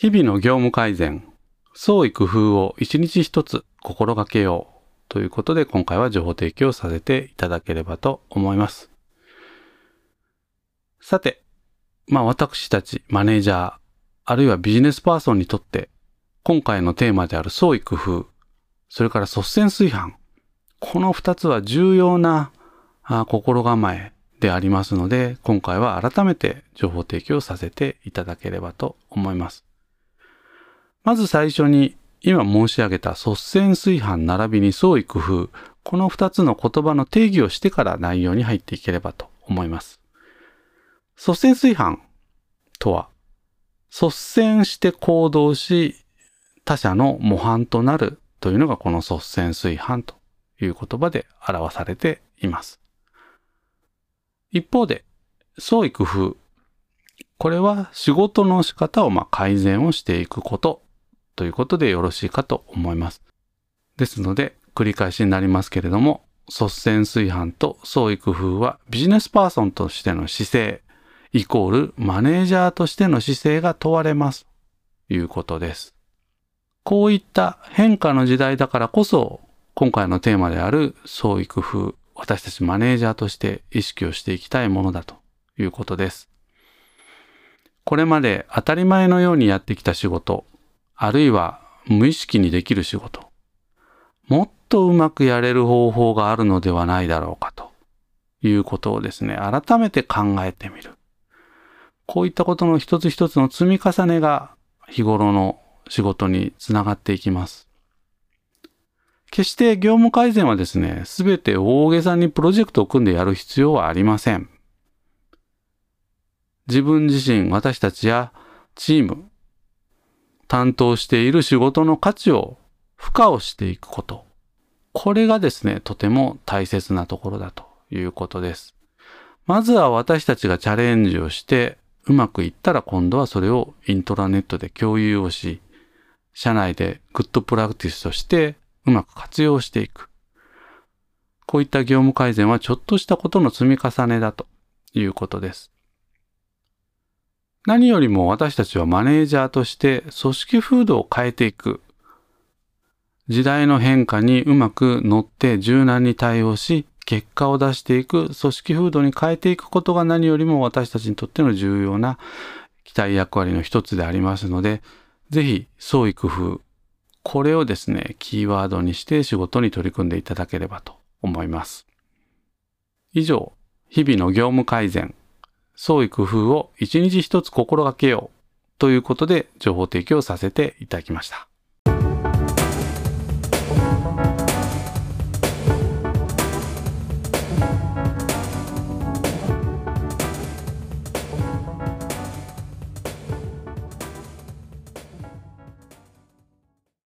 日々の業務改善、創意工夫を一日一つ心がけようということで今回は情報提供させていただければと思います。さて、まあ私たちマネージャー、あるいはビジネスパーソンにとって今回のテーマである創意工夫、それから率先炊飯、この二つは重要な心構えでありますので、今回は改めて情報提供させていただければと思います。まず最初に今申し上げた率先炊飯並びに創意工夫、この二つの言葉の定義をしてから内容に入っていければと思います。率先炊飯とは、率先して行動し、他者の模範となるというのがこの率先炊飯という言葉で表されています。一方で、創意工夫。これは仕事の仕方をま改善をしていくことということでよろしいかと思います。ですので、繰り返しになりますけれども、率先炊飯と創意工夫はビジネスパーソンとしての姿勢、イコールマネージャーとしての姿勢が問われます。ということです。こういった変化の時代だからこそ、今回のテーマである創意工夫、私たちマネージャーとして意識をしていきたいものだということです。これまで当たり前のようにやってきた仕事、あるいは無意識にできる仕事、もっとうまくやれる方法があるのではないだろうかということをですね、改めて考えてみる。こういったことの一つ一つの積み重ねが日頃の仕事につながっていきます。決して業務改善はですね、すべて大げさにプロジェクトを組んでやる必要はありません。自分自身、私たちやチーム、担当している仕事の価値を付加をしていくこと。これがですね、とても大切なところだということです。まずは私たちがチャレンジをして、うまくいったら今度はそれをイントラネットで共有をし、社内でグッドプラクティスとしてうまく活用していく。こういった業務改善はちょっとしたことの積み重ねだということです。何よりも私たちはマネージャーとして組織風土を変えていく。時代の変化にうまく乗って柔軟に対応し、結果を出していく組織風土に変えていくことが何よりも私たちにとっての重要な期待役割の一つでありますので、ぜひ創意工夫、これをですね、キーワードにして仕事に取り組んでいただければと思います。以上、日々の業務改善、創意工夫を一日一つ心がけようということで情報提供させていただきました。